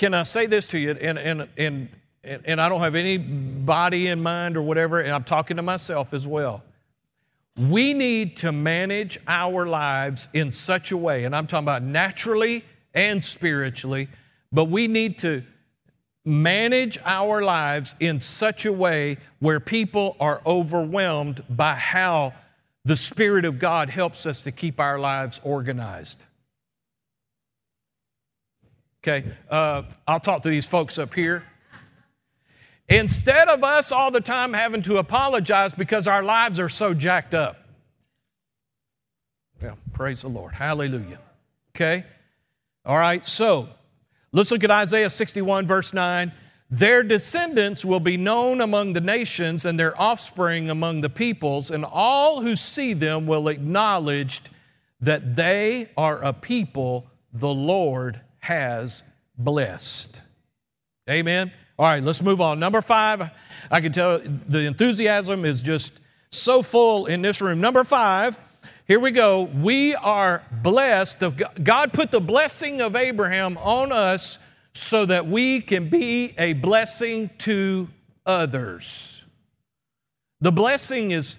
[SPEAKER 1] can I say this to you? And, and, and, and I don't have anybody in mind or whatever, and I'm talking to myself as well. We need to manage our lives in such a way, and I'm talking about naturally and spiritually, but we need to manage our lives in such a way where people are overwhelmed by how the Spirit of God helps us to keep our lives organized. Okay, uh, I'll talk to these folks up here. Instead of us all the time having to apologize because our lives are so jacked up. Well, praise the Lord. Hallelujah. Okay? All right, so let's look at Isaiah 61, verse 9. Their descendants will be known among the nations and their offspring among the peoples, and all who see them will acknowledge that they are a people the Lord has blessed. Amen. All right, let's move on. Number five, I can tell the enthusiasm is just so full in this room. Number five, here we go. We are blessed. God put the blessing of Abraham on us so that we can be a blessing to others. The blessing is,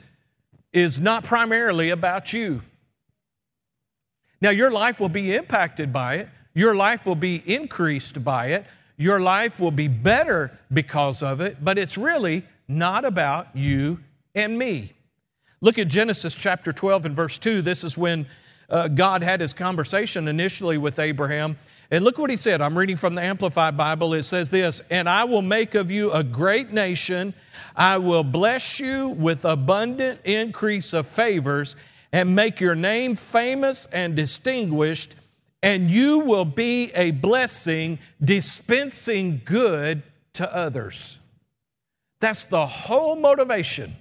[SPEAKER 1] is not primarily about you. Now, your life will be impacted by it, your life will be increased by it, your life will be better because of it, but it's really not about you and me. Look at Genesis chapter 12 and verse 2. This is when uh, God had his conversation initially with Abraham. And look what he said. I'm reading from the Amplified Bible. It says this And I will make of you a great nation. I will bless you with abundant increase of favors and make your name famous and distinguished. And you will be a blessing, dispensing good to others. That's the whole motivation.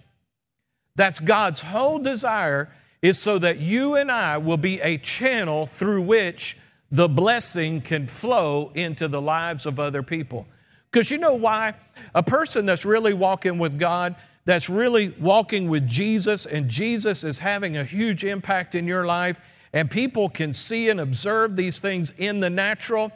[SPEAKER 1] That's God's whole desire is so that you and I will be a channel through which the blessing can flow into the lives of other people. Because you know why? A person that's really walking with God, that's really walking with Jesus, and Jesus is having a huge impact in your life, and people can see and observe these things in the natural,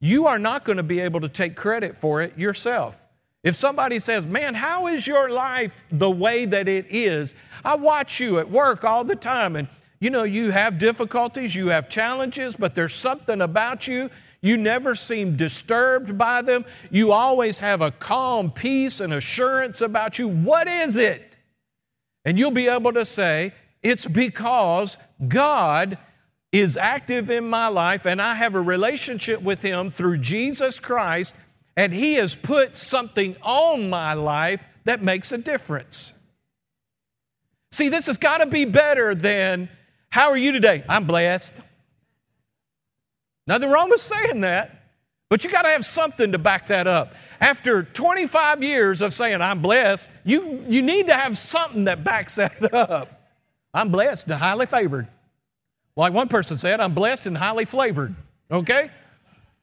[SPEAKER 1] you are not going to be able to take credit for it yourself. If somebody says, Man, how is your life the way that it is? I watch you at work all the time, and you know, you have difficulties, you have challenges, but there's something about you. You never seem disturbed by them. You always have a calm peace and assurance about you. What is it? And you'll be able to say, It's because God is active in my life and I have a relationship with Him through Jesus Christ and He has put something on my life that makes a difference. See, this has got to be better than, How are you today? I'm blessed. Nothing wrong with saying that, but you got to have something to back that up. After 25 years of saying, I'm blessed, you, you need to have something that backs that up. I'm blessed and highly favored. Like one person said, I'm blessed and highly flavored. Okay?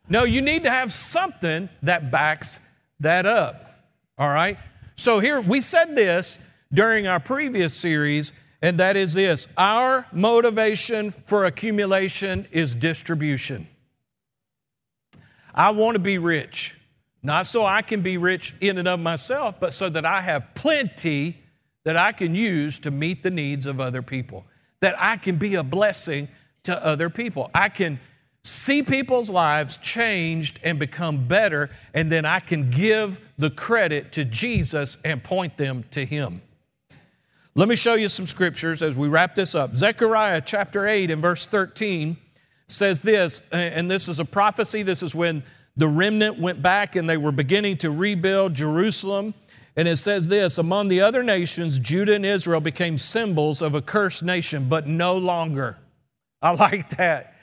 [SPEAKER 1] No, you need to have something that backs that up. All right? So here, we said this during our previous series, and that is this our motivation for accumulation is distribution. I want to be rich, not so I can be rich in and of myself, but so that I have plenty that I can use to meet the needs of other people, that I can be a blessing to other people. I can see people's lives changed and become better, and then I can give the credit to Jesus and point them to Him. Let me show you some scriptures as we wrap this up. Zechariah chapter 8 and verse 13 says this, and this is a prophecy. This is when the remnant went back and they were beginning to rebuild Jerusalem. And it says this Among the other nations, Judah and Israel became symbols of a cursed nation, but no longer. I like that.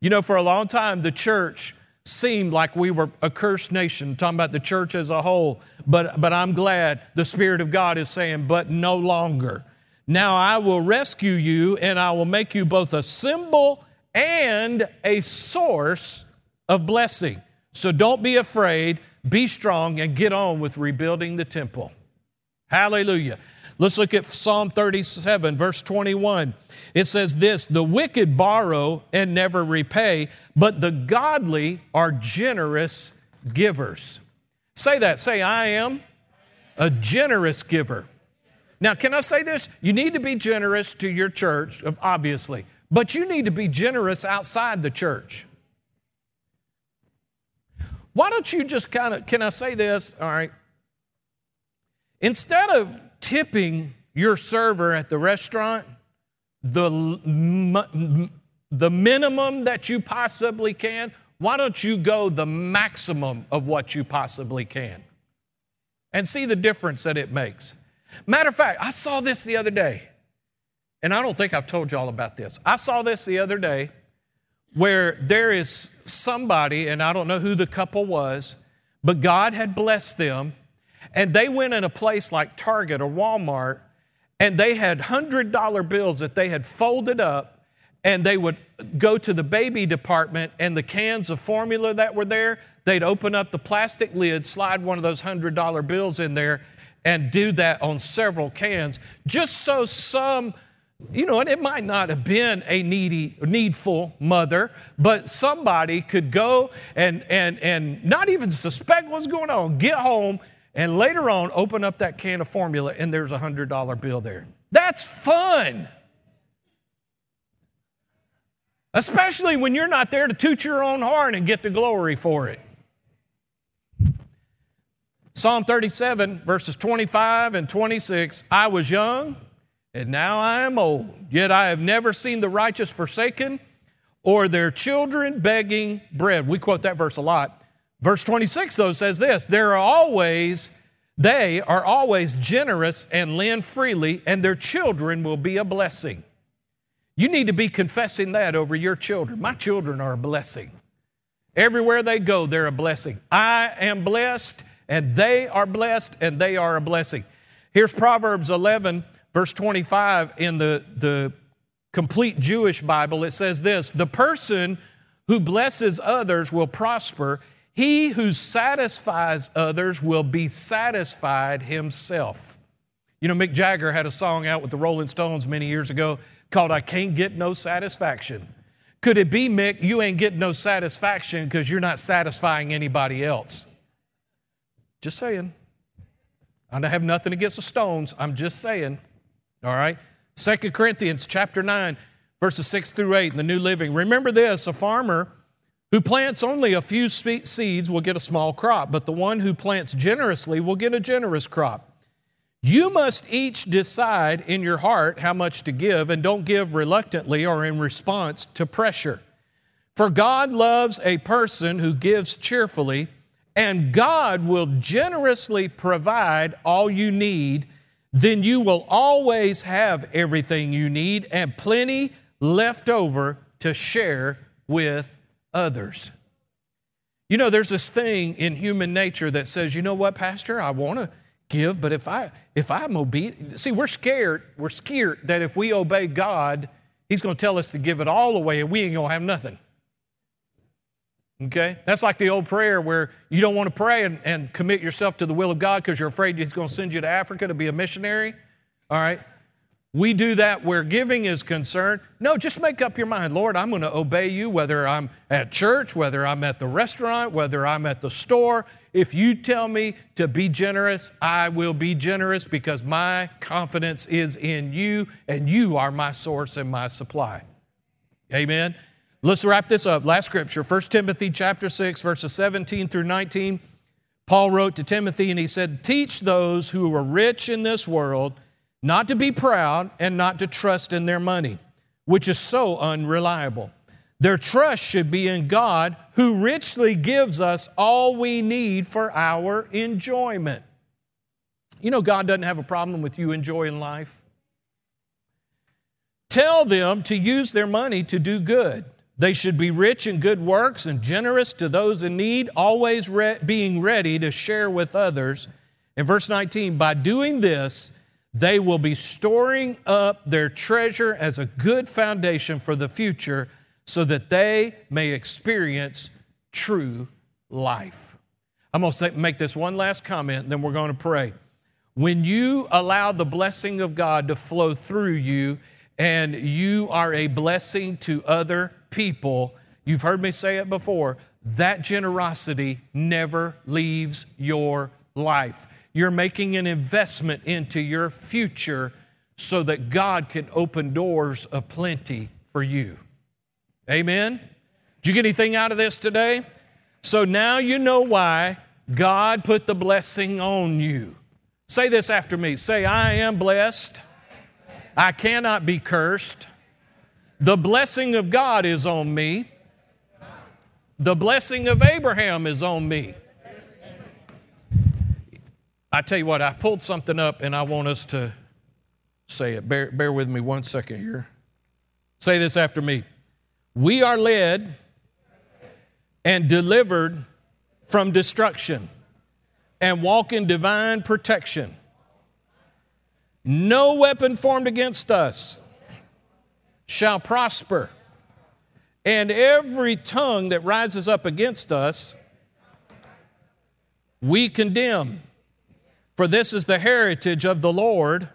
[SPEAKER 1] You know, for a long time, the church seemed like we were a cursed nation, I'm talking about the church as a whole. But, but I'm glad the Spirit of God is saying, but no longer. Now I will rescue you and I will make you both a symbol and a source of blessing. So don't be afraid, be strong, and get on with rebuilding the temple. Hallelujah. Let's look at Psalm 37, verse 21. It says this the wicked borrow and never repay, but the godly are generous givers. Say that. Say, I am a generous giver. Now, can I say this? You need to be generous to your church, obviously, but you need to be generous outside the church. Why don't you just kind of, can I say this? All right. Instead of tipping your server at the restaurant, the, the minimum that you possibly can, why don't you go the maximum of what you possibly can? And see the difference that it makes. Matter of fact, I saw this the other day, and I don't think I've told y'all about this. I saw this the other day where there is somebody, and I don't know who the couple was, but God had blessed them, and they went in a place like Target or Walmart and they had $100 bills that they had folded up, and they would go to the baby department, and the cans of formula that were there, they'd open up the plastic lid, slide one of those $100 bills in there, and do that on several cans, just so some you know, and it might not have been a needy, needful mother, but somebody could go and, and, and not even suspect what's going on, get home and later on open up that can of formula and there's a $100 bill there. That's fun. Especially when you're not there to toot your own horn and get the glory for it. Psalm 37, verses 25 and 26 I was young, and now I am old, yet I have never seen the righteous forsaken or their children begging bread. We quote that verse a lot. Verse 26, though, says this There are always, they are always generous and lend freely, and their children will be a blessing. You need to be confessing that over your children. My children are a blessing. Everywhere they go, they're a blessing. I am blessed, and they are blessed, and they are a blessing. Here's Proverbs 11, verse 25 in the, the complete Jewish Bible. It says this The person who blesses others will prosper. He who satisfies others will be satisfied himself. You know, Mick Jagger had a song out with the Rolling Stones many years ago called I Can't Get No Satisfaction. Could it be, Mick, you ain't getting no satisfaction because you're not satisfying anybody else? Just saying. I don't have nothing against the Stones. I'm just saying. All right? Second Corinthians chapter 9, verses 6 through 8 in the New Living. Remember this a farmer who plants only a few seeds will get a small crop, but the one who plants generously will get a generous crop. You must each decide in your heart how much to give, and don't give reluctantly or in response to pressure. For God loves a person who gives cheerfully, and God will generously provide all you need. Then you will always have everything you need and plenty left over to share with others. You know, there's this thing in human nature that says, you know what, Pastor, I want to give, but if I if I'm obedient, see, we're scared. We're scared that if we obey God, He's going to tell us to give it all away, and we ain't going to have nothing. Okay? That's like the old prayer where you don't want to pray and, and commit yourself to the will of God because you're afraid He's going to send you to Africa to be a missionary. All right? We do that where giving is concerned. No, just make up your mind. Lord, I'm going to obey you whether I'm at church, whether I'm at the restaurant, whether I'm at the store. If you tell me to be generous, I will be generous because my confidence is in you and you are my source and my supply. Amen. Let's wrap this up. Last scripture, 1 Timothy chapter 6 verses 17 through 19. Paul wrote to Timothy and he said, "Teach those who are rich in this world not to be proud and not to trust in their money, which is so unreliable." Their trust should be in God, who richly gives us all we need for our enjoyment. You know, God doesn't have a problem with you enjoying life. Tell them to use their money to do good. They should be rich in good works and generous to those in need, always re- being ready to share with others. In verse 19, by doing this, they will be storing up their treasure as a good foundation for the future so that they may experience true life. I'm going to make this one last comment, then we're going to pray. When you allow the blessing of God to flow through you and you are a blessing to other people, you've heard me say it before, that generosity never leaves your life. You're making an investment into your future so that God can open doors of plenty for you. Amen? Did you get anything out of this today? So now you know why God put the blessing on you. Say this after me. Say, I am blessed. I cannot be cursed. The blessing of God is on me. The blessing of Abraham is on me. I tell you what, I pulled something up and I want us to say it. Bear, bear with me one second here. Say this after me. We are led and delivered from destruction and walk in divine protection. No weapon formed against us shall prosper, and every tongue that rises up against us, we condemn. For this is the heritage of the Lord,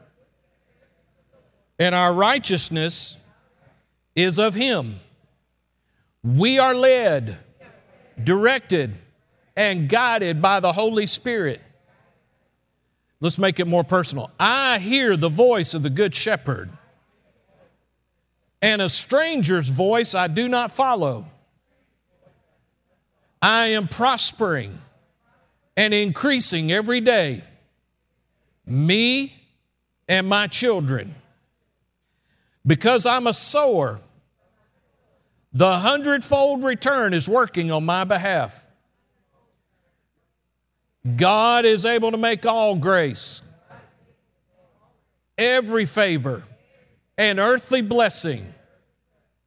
[SPEAKER 1] and our righteousness is of Him. We are led, directed, and guided by the Holy Spirit. Let's make it more personal. I hear the voice of the Good Shepherd, and a stranger's voice I do not follow. I am prospering and increasing every day, me and my children. Because I'm a sower, the hundredfold return is working on my behalf. God is able to make all grace, every favor, and earthly blessing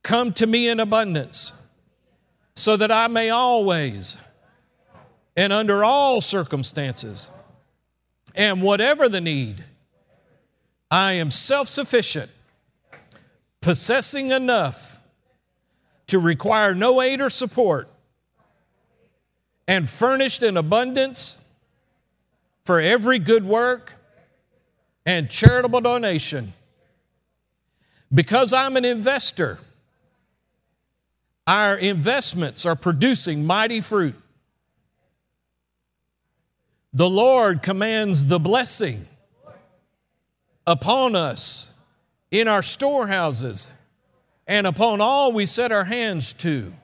[SPEAKER 1] come to me in abundance, so that I may always and under all circumstances and whatever the need, I am self sufficient, possessing enough to require no aid or support, and furnished in abundance for every good work and charitable donation. Because I'm an investor, our investments are producing mighty fruit. The Lord commands the blessing upon us in our storehouses and upon all we set our hands to.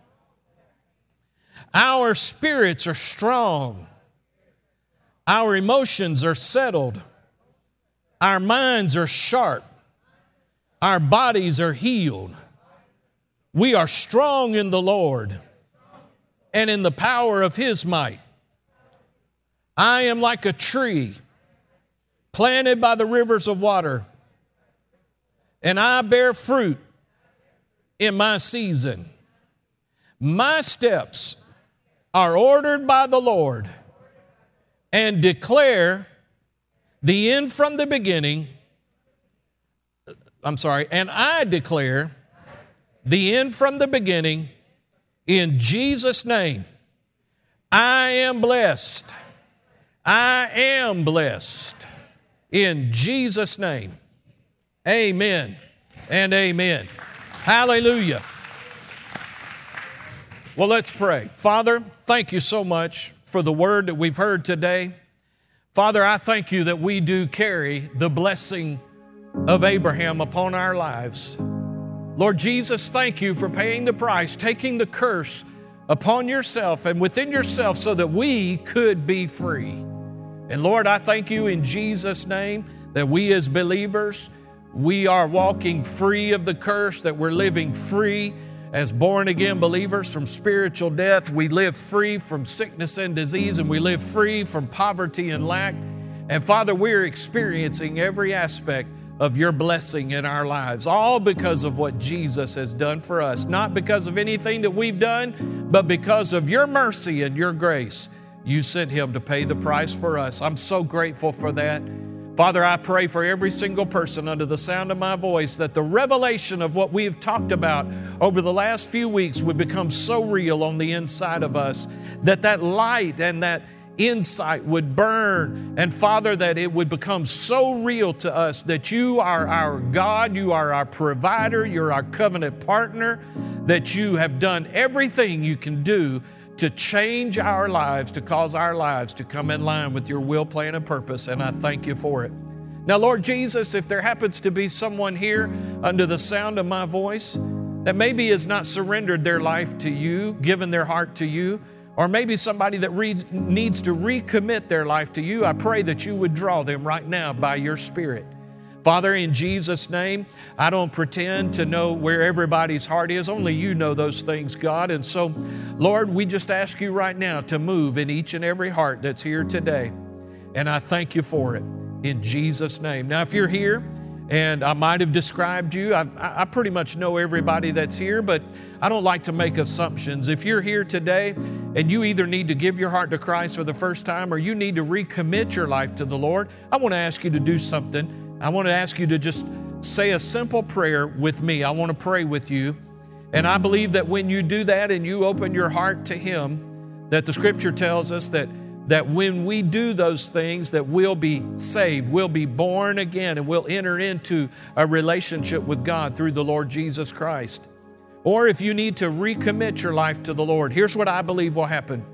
[SPEAKER 1] Our spirits are strong, our emotions are settled, our minds are sharp, our bodies are healed. We are strong in the Lord and in the power of His might. I am like a tree planted by the rivers of water, and I bear fruit in my season. My steps are ordered by the Lord and declare the end from the beginning. I'm sorry, and I declare the end from the beginning in Jesus' name. I am blessed. I am blessed in Jesus' name. Amen and amen. Hallelujah. Well, let's pray. Father, thank you so much for the word that we've heard today. Father, I thank you that we do carry the blessing of Abraham upon our lives. Lord Jesus, thank you for paying the price, taking the curse upon yourself and within yourself so that we could be free. And Lord, I thank you in Jesus' name that we as believers, we are walking free of the curse, that we're living free as born again believers from spiritual death. We live free from sickness and disease, and we live free from poverty and lack. And Father, we're experiencing every aspect of your blessing in our lives, all because of what Jesus has done for us, not because of anything that we've done, but because of your mercy and your grace. You sent him to pay the price for us. I'm so grateful for that. Father, I pray for every single person under the sound of my voice that the revelation of what we've talked about over the last few weeks would become so real on the inside of us that that light and that insight would burn. And Father, that it would become so real to us that you are our God, you are our provider, you're our covenant partner, that you have done everything you can do to change our lives, to cause our lives to come in line with your will, plan, and purpose, and I thank you for it. Now, Lord Jesus, if there happens to be someone here under the sound of my voice that maybe has not surrendered their life to you, given their heart to you, or maybe somebody that re- needs to recommit their life to you, I pray that you would draw them right now by your Spirit. Father, in Jesus' name, I don't pretend to know where everybody's heart is. Only you know those things, God. And so, Lord, we just ask you right now to move in each and every heart that's here today. And I thank you for it in Jesus' name. Now, if you're here, and I might have described you. I, I, pretty much know everybody that's here, but I don't like to make assumptions. If you're here today and you either need to give your heart to Christ for the first time or you need to recommit your life to the Lord, I want to ask you to do something. I want to ask you to just say a simple prayer with me. I want to pray with you. And I believe that when you do that and you open your heart to Him, that the scripture tells us that, that when we do those things, that we'll be saved, we'll be born again, and we'll enter into a relationship with God through the Lord Jesus Christ. Or if you need to recommit your life to the Lord, here's what I believe will happen.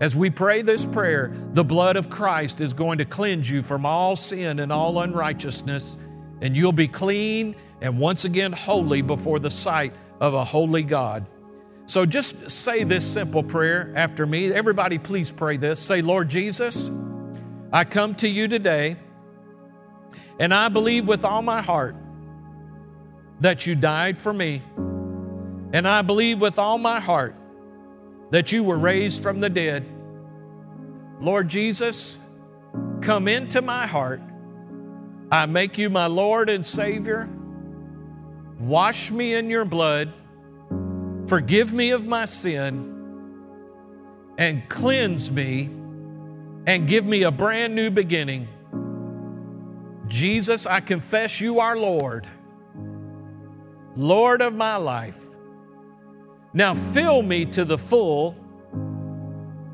[SPEAKER 1] As we pray this prayer, the blood of Christ is going to cleanse you from all sin and all unrighteousness, and you'll be clean and once again holy before the sight of a holy God. So just say this simple prayer after me. Everybody, please pray this. Say, Lord Jesus, I come to you today, and I believe with all my heart that you died for me. And I believe with all my heart that you were raised from the dead. Lord Jesus, come into my heart. I make you my Lord and Savior. Wash me in your blood. Forgive me of my sin and cleanse me and give me a brand new beginning. Jesus, I confess you are Lord, Lord of my life. Now fill me to the full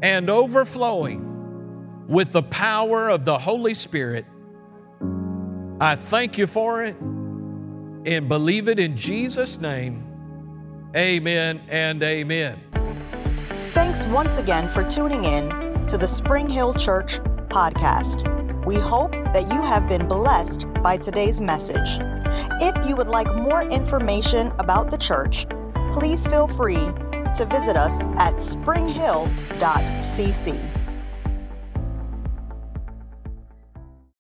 [SPEAKER 1] and overflowing with the power of the Holy Spirit. I thank you for it and believe it in Jesus' name. Amen and amen.
[SPEAKER 2] Thanks once again for tuning in to the Spring Hill Church podcast. We hope that you have been blessed by today's message. If you would like more information about the church, please feel free to visit us at springhill.cc.